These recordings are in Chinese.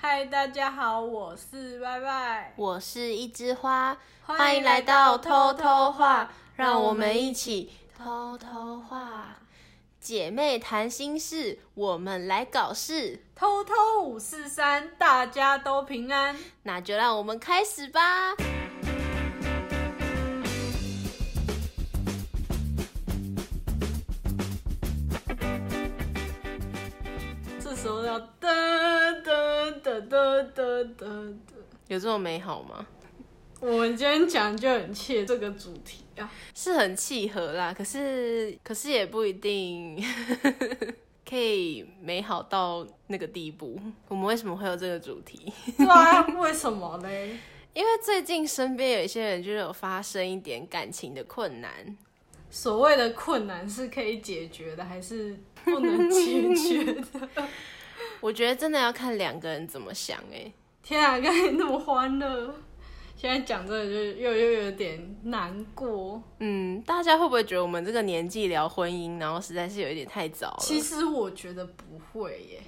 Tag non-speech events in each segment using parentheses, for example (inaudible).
嗨，大家好，我是拜拜，我是一枝花，欢欢迎来到偷偷话，让我们一起偷偷话。姐妹谈心事，我们来搞事，偷偷五四三，大家都平安。那就让我们开始吧。有这么美好吗？我们今天讲就很切这个主题啊，是很契合啦，可是可是也不一定 (laughs) 可以美好到那个地步。我们为什么会有这个主题？对啊，为什么嘞？(laughs) 因为最近身边有一些人就是有发生一点感情的困难，所谓的困难是可以解决的，还是不能解决的？(laughs) 我觉得真的要看两个人怎么想哎、天啊，刚才那么欢乐，现在讲这个就又又有点难过。嗯，大家会不会觉得我们这个年纪聊婚姻，然后实在是有一点太早了？其实我觉得不会耶，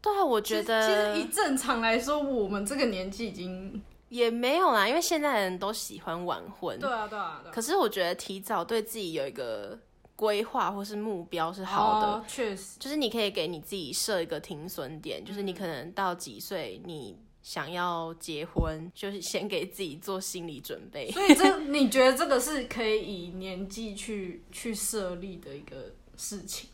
对啊，我觉得其得实以正常来说，我们这个年纪已经也没有啦，因为现在人都喜欢晚婚。对啊对啊对啊，可是我觉得提早对自己有一个规划或是目标是好的，哦确实，就是你可以给你自己设一个停损点，就是你可能到几岁你想要结婚，就是先给自己做心理准备。所以这 (laughs) 你觉得这个是可以以年纪去去设立的一个事情吗？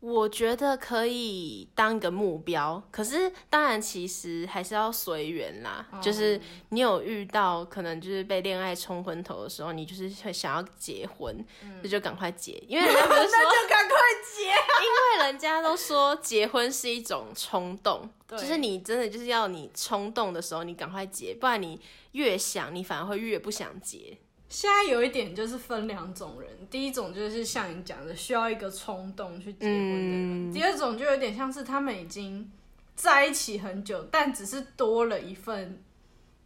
我觉得可以当一个目标，可是当然其实还是要随缘啦。哦就是你有遇到可能就是被恋爱冲昏头的时候，你就是会想要结婚，那、就赶快结，因为 (laughs) 人家不是说，那就赶快结。(laughs) 因为人家都说结婚是一种冲动，就是你真的就是要你冲动的时候你赶快结，不然你越想你反而会越不想结。现在有一点就是分两种人，第一种就是像你讲的，需要一个冲动去结婚的人；嗯第二种就有点像是他们已经在一起很久，但只是多了一份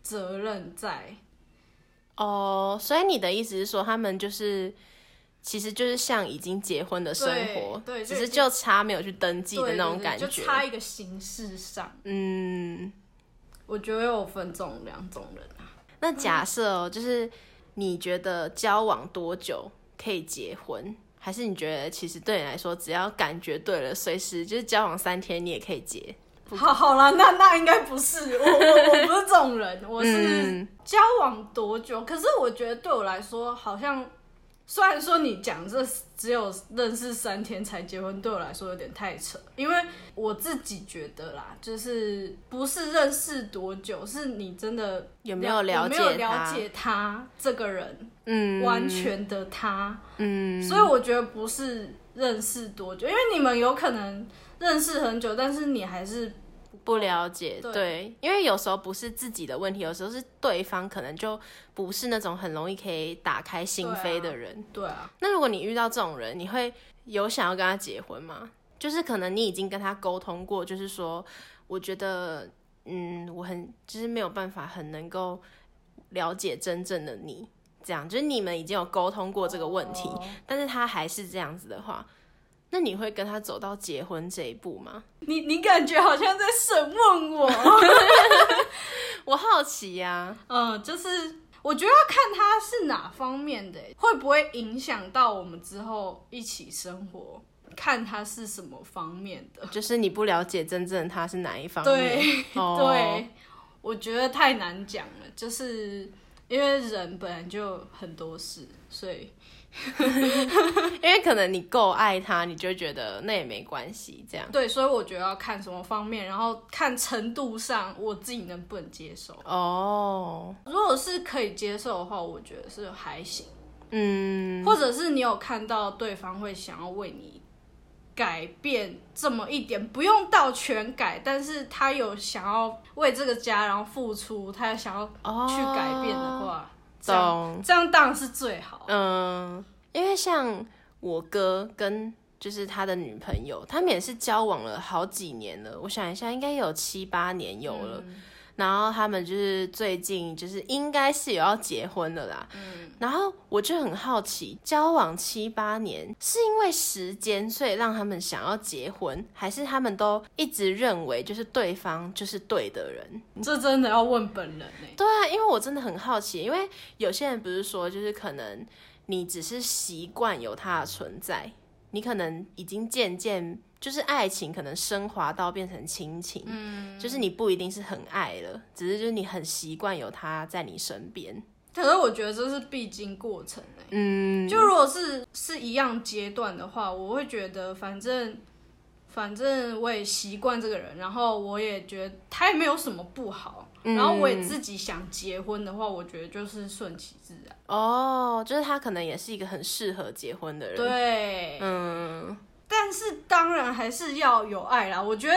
责任在。哦，所以你的意思是说，他们就是，其实就是像已经结婚的生活，对对只是就差没有去登记的那种感觉。就差一个形式上。嗯，我觉得有分这种两种人啊。那假设哦，就是你觉得交往多久可以结婚？还是你觉得其实对你来说，只要感觉对了，随时就是交往三天你也可以结？好，好啦，那那应该不是我，我我不是这种人，我是嗯交往多久？可是我觉得对我来说，好像虽然说你讲这只有认识三天才结婚，对我来说有点太扯，因为我自己觉得啦，就是不是认识多久，是你真的有没有了解有没有了他解他这个人，嗯，完全的他。嗯，所以我觉得不是认识多久，因为你们有可能认识很久，但是你还是不了解，对对，因为有时候不是自己的问题，有时候是对方可能就不是那种很容易可以打开心扉的人。对啊，那如果你遇到这种人，你会有想要跟他结婚吗？就是可能你已经跟他沟通过，就是说，我觉得，嗯，我很就是没有办法很能够了解真正的你，这样就是你们已经有沟通过这个问题，哦但是他还是这样子的话，那你会跟他走到结婚这一步吗？你你感觉好像在审问我，(laughs) 我好奇呀、嗯，就是我觉得要看他是哪方面的，会不会影响到我们之后一起生活，看他是什么方面的。就是你不了解真正他是哪一方面，(laughs) 对、我觉得太难讲了，就是因为人本来就很多事，所以 (laughs) 因为可能你够爱他，你就会觉得那也没关系，这样。对，所以我觉得要看什么方面，然后看程度上我自己能不能接受。哦，如果是可以接受的话，我觉得是还行，嗯，或者是你有看到对方会想要为你改变这么一点，不用到全改，但是他有想要为这个家然后付出，他想要哦去改变的话，这样懂，这样当然是最好。嗯，因为像我哥跟就是他的女朋友，他们也是交往了好几年了，我想一下，应该有七八年有了。然后他们就是最近就是应该是有要结婚了啦。嗯，然后我就很好奇，交往七八年是因为时间所以让他们想要结婚，还是他们都一直认为就是对方就是对的人？这真的要问本人呢、对啊，因为我真的很好奇，因为有些人不是说就是可能你只是习惯有他的存在，你可能已经渐渐。就是爱情可能升华到变成亲情，嗯，就是你不一定是很爱了，只是就是你很习惯有他在你身边。可是我觉得这是必经过程哎、嗯，就如果是是一样阶段的话，我会觉得反正反正我也习惯这个人，然后我也觉得他也没有什么不好，嗯然后我也自己想结婚的话，我觉得就是顺其自然。哦，就是他可能也是一个很适合结婚的人。，对，嗯，但是当然还是要有爱啦。我觉得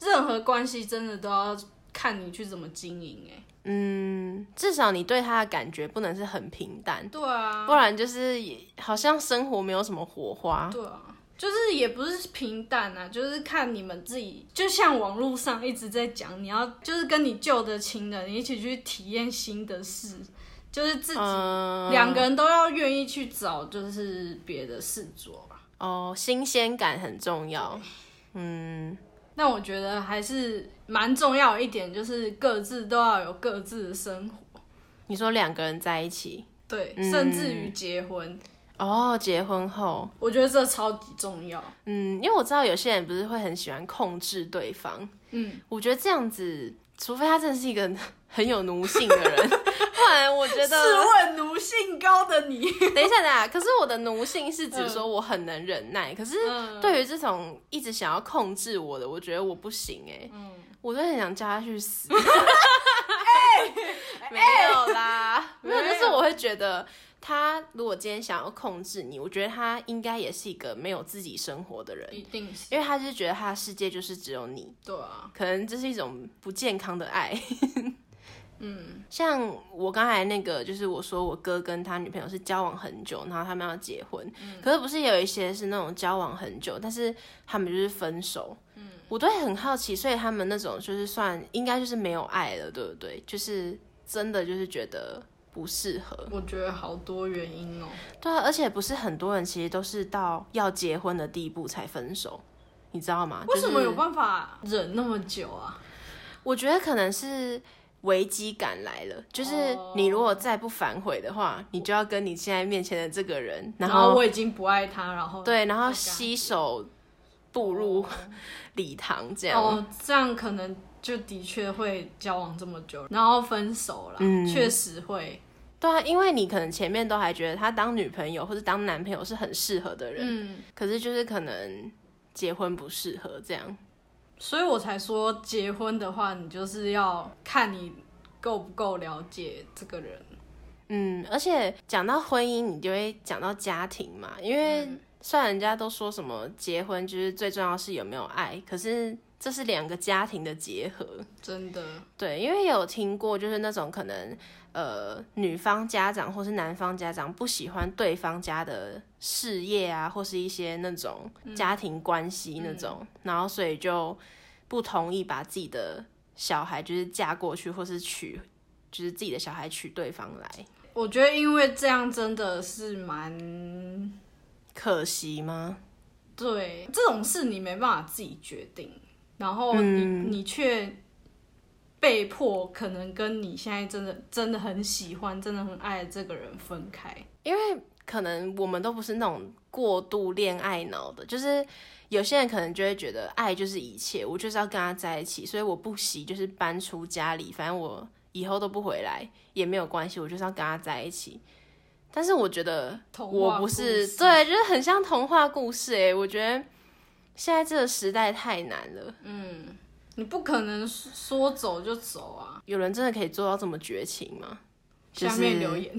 任何关系真的都要看你去怎么经营哎、嗯，至少你对他的感觉不能是很平淡，对啊，不然就是也好像生活没有什么火花。对啊，就是也不是平淡啊，就是看你们自己，就像网络上一直在讲，你要就是跟你旧的情人一起去体验新的事，就是自己嗯，两、个人都要愿意去找，就是别的事做吧。哦，新鲜感很重要。嗯，那我觉得还是蛮重要一点，就是各自都要有各自的生活，你说两个人在一起，对，嗯。甚至于结婚，哦，结婚后，我觉得这超级重要。嗯，因为我知道有些人不是会很喜欢控制对方，嗯，我觉得这样子，除非他真的是一个很有奴性的人，(laughs) 不然我觉得试得，问奴性高的你，(laughs) 等一下，等一下，可是我的奴性是指说我很能忍耐，可是嗯。对于这种一直想要控制我的，我觉得我不行哎、嗯。我都很想叫他去死。(laughs) 哎。没有啦，没有就是我会觉得他如果今天想要控制你，我觉得他应该也是一个没有自己生活的人，一定是。因为他就是觉得他的世界就是只有你，对啊，可能这是一种不健康的爱。嗯，(laughs) 像我刚才那个，就是我说我哥跟他女朋友是交往很久，然后他们要结婚，可是不是有一些是那种交往很久，但是他们就是分手。嗯，我都会很好奇，所以他们那种就是算应该就是没有爱了，对不对？就是真的就是觉得不适合。我觉得好多原因哦、对啊，而且不是很多人其实都是到要结婚的地步才分手，你知道吗？就是为什么有办法忍那么久啊？我觉得可能是危机感来了，就是哦你如果再不反悔的话，你就要跟你现在面前的这个人，然后我已经不爱他，然后对，然后再跟他携手步入 (laughs) 礼堂这样。哦，这样可能就的确会交往这么久，然后分手了，嗯确、实会。对啊，因为你可能前面都还觉得他当女朋友或者当男朋友是很适合的人，嗯，可是就是可能结婚不适合这样。所以我才说结婚的话，你就是要看你够不够了解这个人。嗯，而且讲到婚姻，你就会讲到家庭嘛，因为虽然人家都说什么结婚就是最重要是有没有爱，可是这是两个家庭的结合。真的，对，因为有听过就是那种可能呃女方家长或是男方家长不喜欢对方家的事业啊，或是一些那种家庭关系那种，然后所以就不同意把自己的小孩就是嫁过去，或是娶就是自己的小孩娶对方来。我觉得因为这样真的是蛮可惜吗？对这种事，你没办法自己决定，然后你、嗯你却被迫可能跟你现在真的真的很喜欢、真的很爱的这个人分开。因为可能我们都不是那种过度恋爱脑的，就是有些人可能就会觉得爱就是一切，我就是要跟他在一起，所以我不惜就是搬出家里，反正我以后都不回来也没有关系，我就是要跟他在一起。但是我觉得我不是对，就是很像童话故事哎，我觉得现在这个时代太难了，嗯你不可能说走就走啊！有人真的可以做到这么绝情吗？就是下面留言，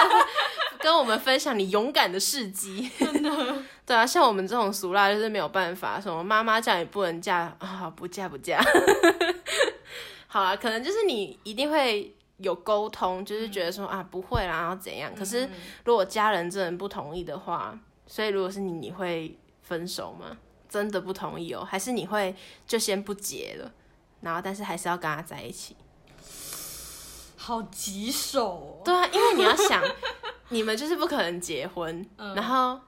(laughs) 跟我们分享你勇敢的事迹。真的，(laughs) 对啊，像我们这种俗辣就是没有办法，什么妈妈叫你不能嫁啊，不嫁不嫁。(laughs) 好啦，可能就是你一定会有沟通，就是觉得说、啊不会啦，然后怎样。可是如果家人真的不同意的话，所以如果是你，你会分手吗？真的不同意哦，还是你会就先不结了，然后但是还是要跟他在一起？好棘手、哦。对啊，因为你要想，(laughs) 你们就是不可能结婚，嗯。然后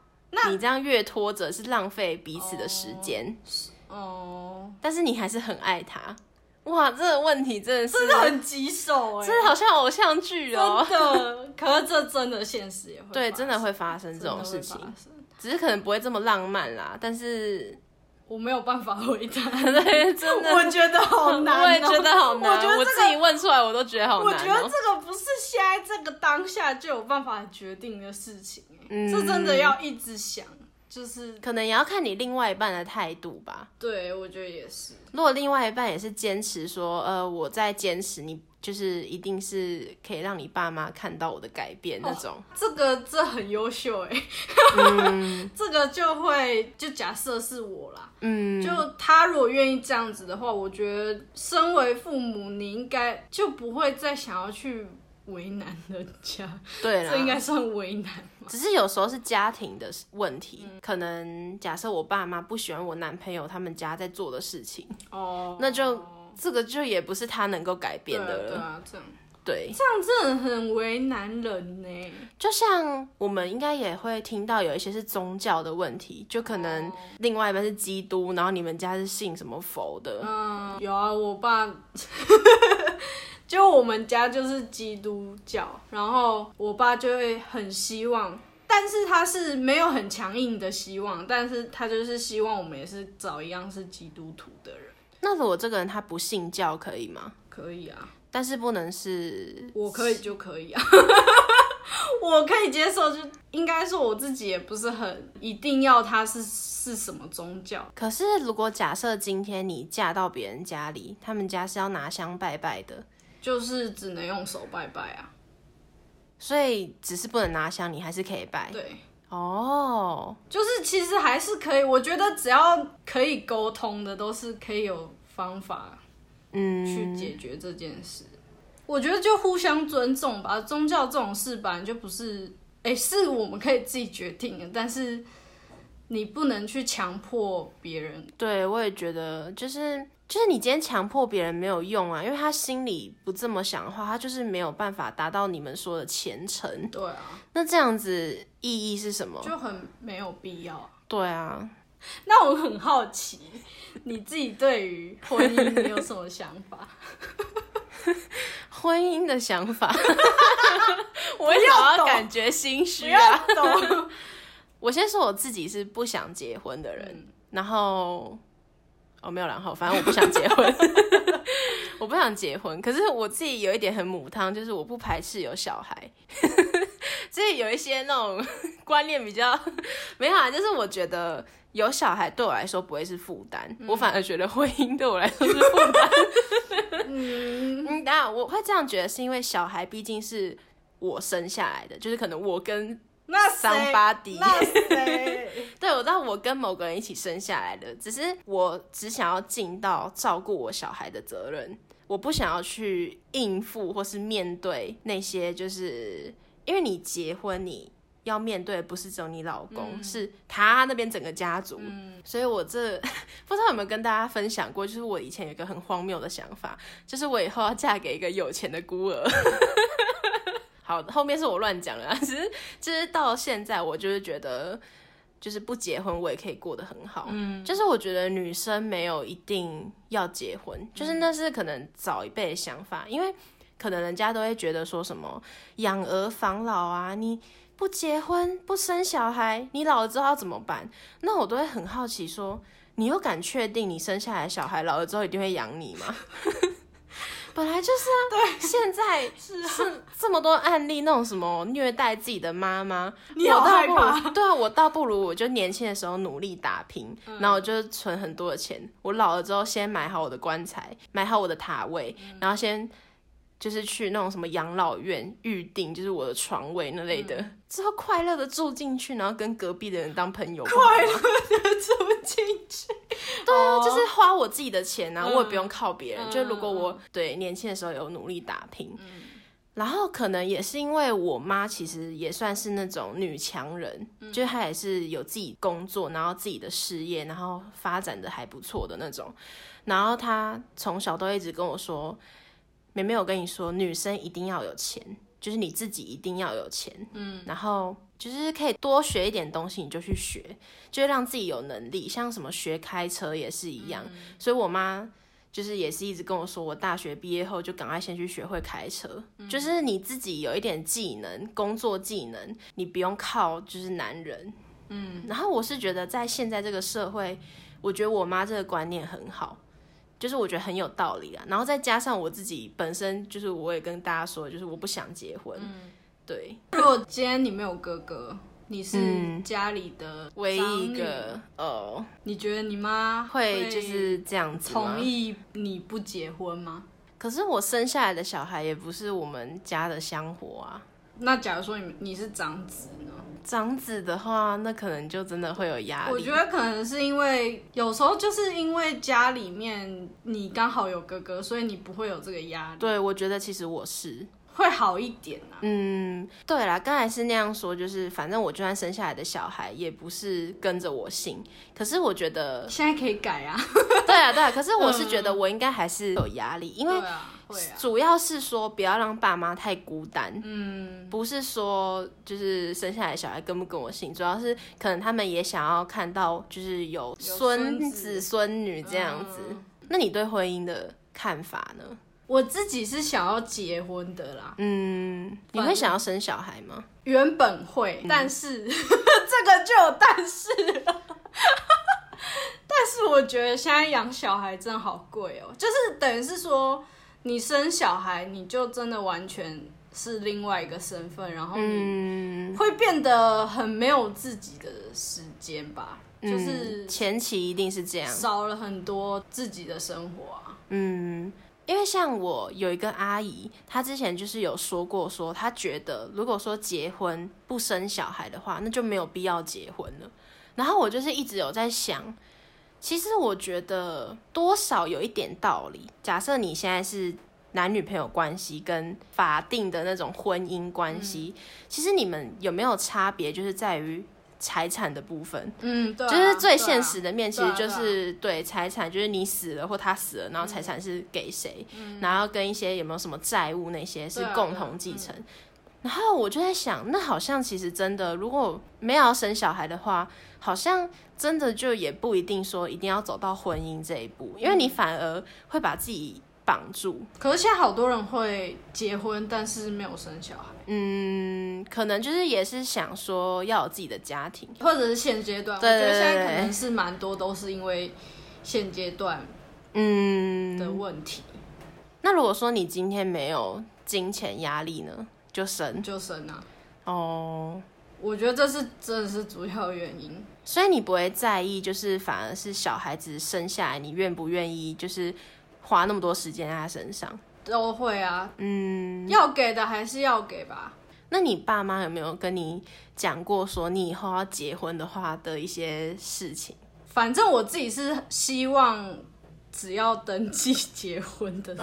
你这样越拖着是浪费彼此的时间，哦，但是你还是很爱他。哇，这个问题真的是真的很棘手哎、真的好像偶像剧哦。真的，可是这真的现实也会对，真的生会发生这种事情只是可能不会这么浪漫啦。但是，我没有办法回答，(laughs) 对，真的，我觉得好难、哦，我也觉得好难。我觉得这自己问出来，我都觉得好难、哦。我觉得这个不是现在这个当下就有办法决定的事情、欸，嗯这真的要一直想，就是可能也要看你另外一半的态度吧。对我觉得也是，如果另外一半也是坚持说，呃，我在坚持，你就是一定是可以让你爸妈看到我的改变那种。这个这很优秀哎、嗯。(laughs) 这个就会就假设是我啦，嗯，就他如果愿意这样子的话，我觉得身为父母，你应该就不会再想要去为难人家，对 (laughs) 这应该啦。算为难吗？(laughs) 只是有时候是家庭的问题，可能假设我爸妈不喜欢我男朋友他们家在做的事情，哦，那就这个就也不是他能够改变的了。对啊，这样对，这样真的很为难人呢。就像我们应该也会听到有一些是宗教的问题，就可能哦另外一半是基督，然后你们家是信什么佛的，嗯，有啊，我爸，(laughs) 就我们家就是基督教，然后我爸就会很希望，但是他是没有很强硬的希望，但是他就是希望我们也是找一样是基督徒的人，那如果这个人他不信教可以吗？可以啊，但是不能是我可以就可以啊。(laughs) 我可以接受，就应该是我自己也不是很一定要他是是什么宗教，可是如果假设今天你嫁到别人家里，他们家是要拿香拜拜的，就是只能用手拜拜啊。所以只是不能拿香，你还是可以拜。对，哦，就是其实还是可以，我觉得只要可以沟通的，都是可以有方法嗯，去解决这件事。我觉得就互相尊重吧，宗教这种事本来就不是，哎、是我们可以自己决定的，但是你不能去强迫别人。对我也觉得，就是就是你今天强迫别人没有用啊，因为他心里不这么想的话，他就是没有办法达到你们说的虔诚。对啊，那这样子意义是什么？就很没有必要。对啊，那我很好奇，你自己对于婚姻你有什么想法？(laughs) 婚姻的想法，(laughs) 我要感觉心虚啊？懂。(laughs) 我先说我自己是不想结婚的人，嗯然后哦没有然后，反正我不想结婚，(laughs) 我不想结婚。可是我自己有一点很母汤，就是我不排斥有小孩，所 (laughs) 以有一些那种 (laughs) 观念比较没有啊，就是我觉得有小孩对我来说不会是负担，我反而觉得婚姻对我来说是负担。嗯，嗯，当然我会这样觉得，是因为小孩毕竟是我生下来的，就是可能我跟那谁 somebody 那谁？(laughs) 对，我知道我跟某个人一起生下来的，只是我只想要尽到照顾我小孩的责任，我不想要去应付或是面对那些，就是因为你结婚，你要面对的不是只有你老公，是他那边整个家族。所以我这不知道有没有跟大家分享过，就是我以前有一个很荒谬的想法，就是我以后要嫁给一个有钱的孤儿。好，后面是我乱讲了啊，(laughs) 只是就是到现在，我就是觉得，就是不结婚我也可以过得很好。嗯，就是我觉得女生没有一定要结婚，就是那是可能早一辈的想法，因为可能人家都会觉得说什么养儿防老啊，你不结婚不生小孩，你老了之后要怎么办？那我都会很好奇说，你又敢确定你生下来小孩老了之后一定会养你吗？(laughs) 本来就是啊，对，现在是是这么多案例，那种什么虐待自己的妈妈，(laughs) 你好我倒不害怕。如对啊，我倒不如我就年轻的时候努力打拼，嗯。然后我就存很多的钱，我老了之后先买好我的棺材，买好我的塔位，嗯。然后先就是去那种什么养老院预定，就是我的床位那类的，嗯之后快乐的住进去，然后跟隔壁的人当朋友，快乐的住进去，(laughs) 对啊，哦就是花我自己的钱啊，嗯我也不用靠别人。嗯就如果我对年轻的时候有努力打拼，嗯然后可能也是因为我妈其实也算是那种女强人，嗯就是她也是有自己工作，然后自己的事业，然后发展的还不错的那种。然后她从小都一直跟我说。妹妹，我跟你说，女生一定要有钱，就是你自己一定要有钱，嗯，然后就是可以多学一点东西，你就去学，就让自己有能力。像什么学开车也是一样，所以我妈就是也是一直跟我说，我大学毕业后就赶快先去学会开车，就是你自己有一点技能，工作技能，你不用靠就是男人，嗯。然后我是觉得在现在这个社会，我觉得我妈这个观念很好。就是我觉得很有道理啊，然后再加上我自己本身就是，我也跟大家说，就是我不想结婚。嗯，对。如果今天你没有哥哥，你是家里的唯一一个哦，你觉得你妈会就是这样子同意你不结婚吗？可是我生下来的小孩也不是我们家的香火啊。那假如说你你是长子呢？长子的话，那可能就真的会有压力。我觉得可能是因为有时候就是因为家里面你刚好有哥哥，所以你不会有这个压力。对，我觉得其实我是会好一点啊。嗯，对啦，刚才是那样说，就是反正我就算生下来的小孩也不是跟着我姓，可是我觉得现在可以改啊。(laughs) 对啊，对啊，可是我是觉得我应该还是有压力，因为。主要是说不要让爸妈太孤单，嗯，不是说就是生下来小孩跟不跟我姓，主要是可能他们也想要看到就是有孙子孙女这样子。那你对婚姻的看法呢？我自己是想要结婚的啦，嗯，你会想要生小孩吗？原本会，但是 (laughs) 这个就有但是，(laughs) 但是我觉得现在养小孩真的好贵哦，就是等于是说。你生小孩，你就真的完全是另外一个身份，然后你会变得很没有自己的时间吧？就是前期一定是这样，少了很多自己的生活啊。嗯，因为像我有一个阿姨，她之前就是有说过，说她觉得如果说结婚不生小孩的话，那就没有必要结婚了。然后我就是一直有在想。其实我觉得多少有一点道理。假设你现在是男女朋友关系跟法定的那种婚姻关系，其实你们有没有差别？就是在于财产的部分。嗯，对，就是最现实的面，其实就是对财产，就是你死了或他死了，然后财产是给谁，然后跟一些有没有什么债务那些是共同继承。然后我就在想，那好像其实真的，如果没有生小孩的话，好像真的就也不一定说一定要走到婚姻这一步，因为你反而会把自己绑住。可是现在好多人会结婚，但是没有生小孩。嗯，可能就是也是想说要有自己的家庭，或者是现阶段，我觉得现在可能是蛮多都是因为现阶段嗯的问题。那如果说你今天没有金钱压力呢？就生就生啊！哦，我觉得这是真的是主要原因。所以你不会在意，就是反而是小孩子生下来，你愿不愿意就是花那么多时间在他身上？都会啊，嗯，要给的还是要给吧。那你爸妈有没有跟你讲过说你以后要结婚的话的一些事情？反正我自己是希望。只要登记结婚的那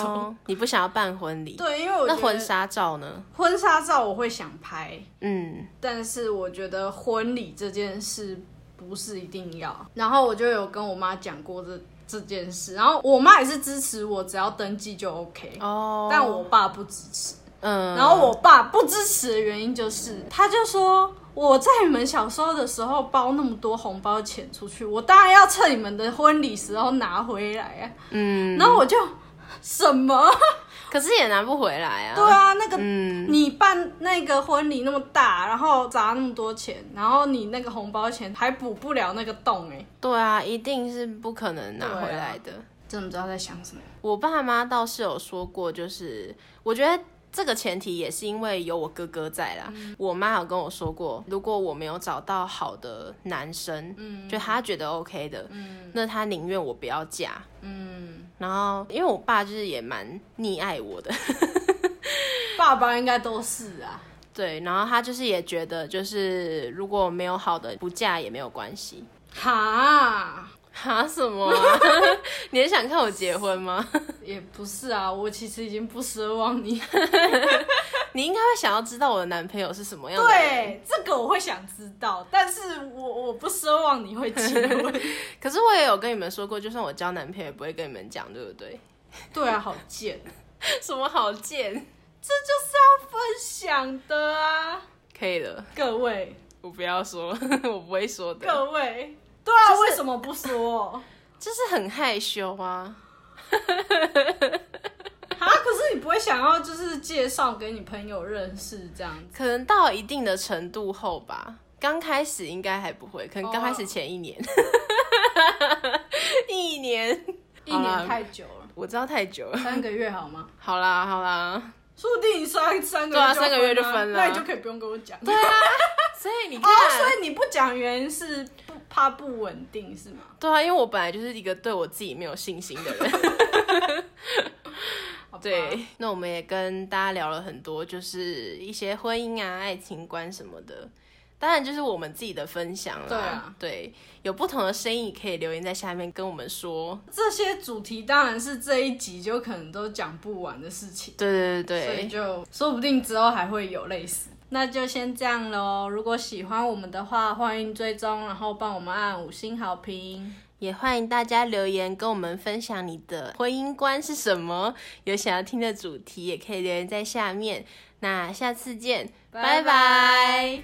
种，你不想要办婚礼？对，因为我那婚纱照呢？婚纱照我会想拍，嗯，但是我觉得婚礼这件事不是一定要。然后我就有跟我妈讲过这这件事，然后我妈也是支持我，只要登记就 OK。哦，但我爸不支持。嗯，然后我爸不支持的原因就是，他就说。我在你们小时候的时候包那么多红包钱出去，我当然要趁你们的婚礼时候拿回来啊。嗯，然后我就什么，(laughs) 可是也拿不回来啊。对啊，那个你办那个婚礼那么大，然后砸那么多钱，然后你那个红包钱还补不了那个洞哎。对啊，一定是不可能拿回来的。真的不知道在想什么。我爸妈倒是有说过，就是我觉得。这个前提也是因为有我哥哥在啦。我妈有跟我说过，如果我没有找到好的男生，嗯，就她觉得 OK 的，嗯，那她宁愿我不要嫁，嗯。然后因为我爸就是也蛮溺爱我的，(laughs) 爸爸应该都是啊。对，然后他就是也觉得，就是如果没有好的，不嫁也没有关系。哈。哈什么？(laughs) 你也想看我结婚吗？(laughs) 也不是啊，我其实已经不奢望你。(laughs) 你应该会想要知道我的男朋友是什么样的。对，这个我会想知道，但是我我不奢望你会结婚。可是我也有跟你们说过，就算我交男朋友，也不会跟你们讲，对不对？对啊，好贱。什么好贱？这就是要分享的啊，可以了，各位我不要说，我不会说的，各位，对啊，就是为什么不说？(laughs) 就是很害羞啊。啊，可是你不会想要就是介绍给你朋友认识这样子？可能到一定的程度后吧，刚开始应该还不会，可能刚开始前一年，(laughs) 一年，一年太久了，我知道太久了。三个月好吗？好啦好啦，说不定你三三个对啊三个月就啊分了那你就可以不用跟我讲。对啊，所以你看，哦，所以你不讲原因是不怕不稳定是吗？对啊，因为我本来就是一个对我自己没有信心的人。对，那我们也跟大家聊了很多，就是一些婚姻啊、爱情观什么的。当然，就是我们自己的分享了。对啊对，有不同的声音，可以留言在下面跟我们说。这些主题当然是这一集就可能都讲不完的事情，对对对对，所以就说不定之后还会有类似。那就先这样喽。如果喜欢我们的话，欢迎追踪，然后帮我们按五星好评。也欢迎大家留言跟我们分享你的婚姻观是什么，有想要听的主题，也可以留言在下面。那下次见，拜拜拜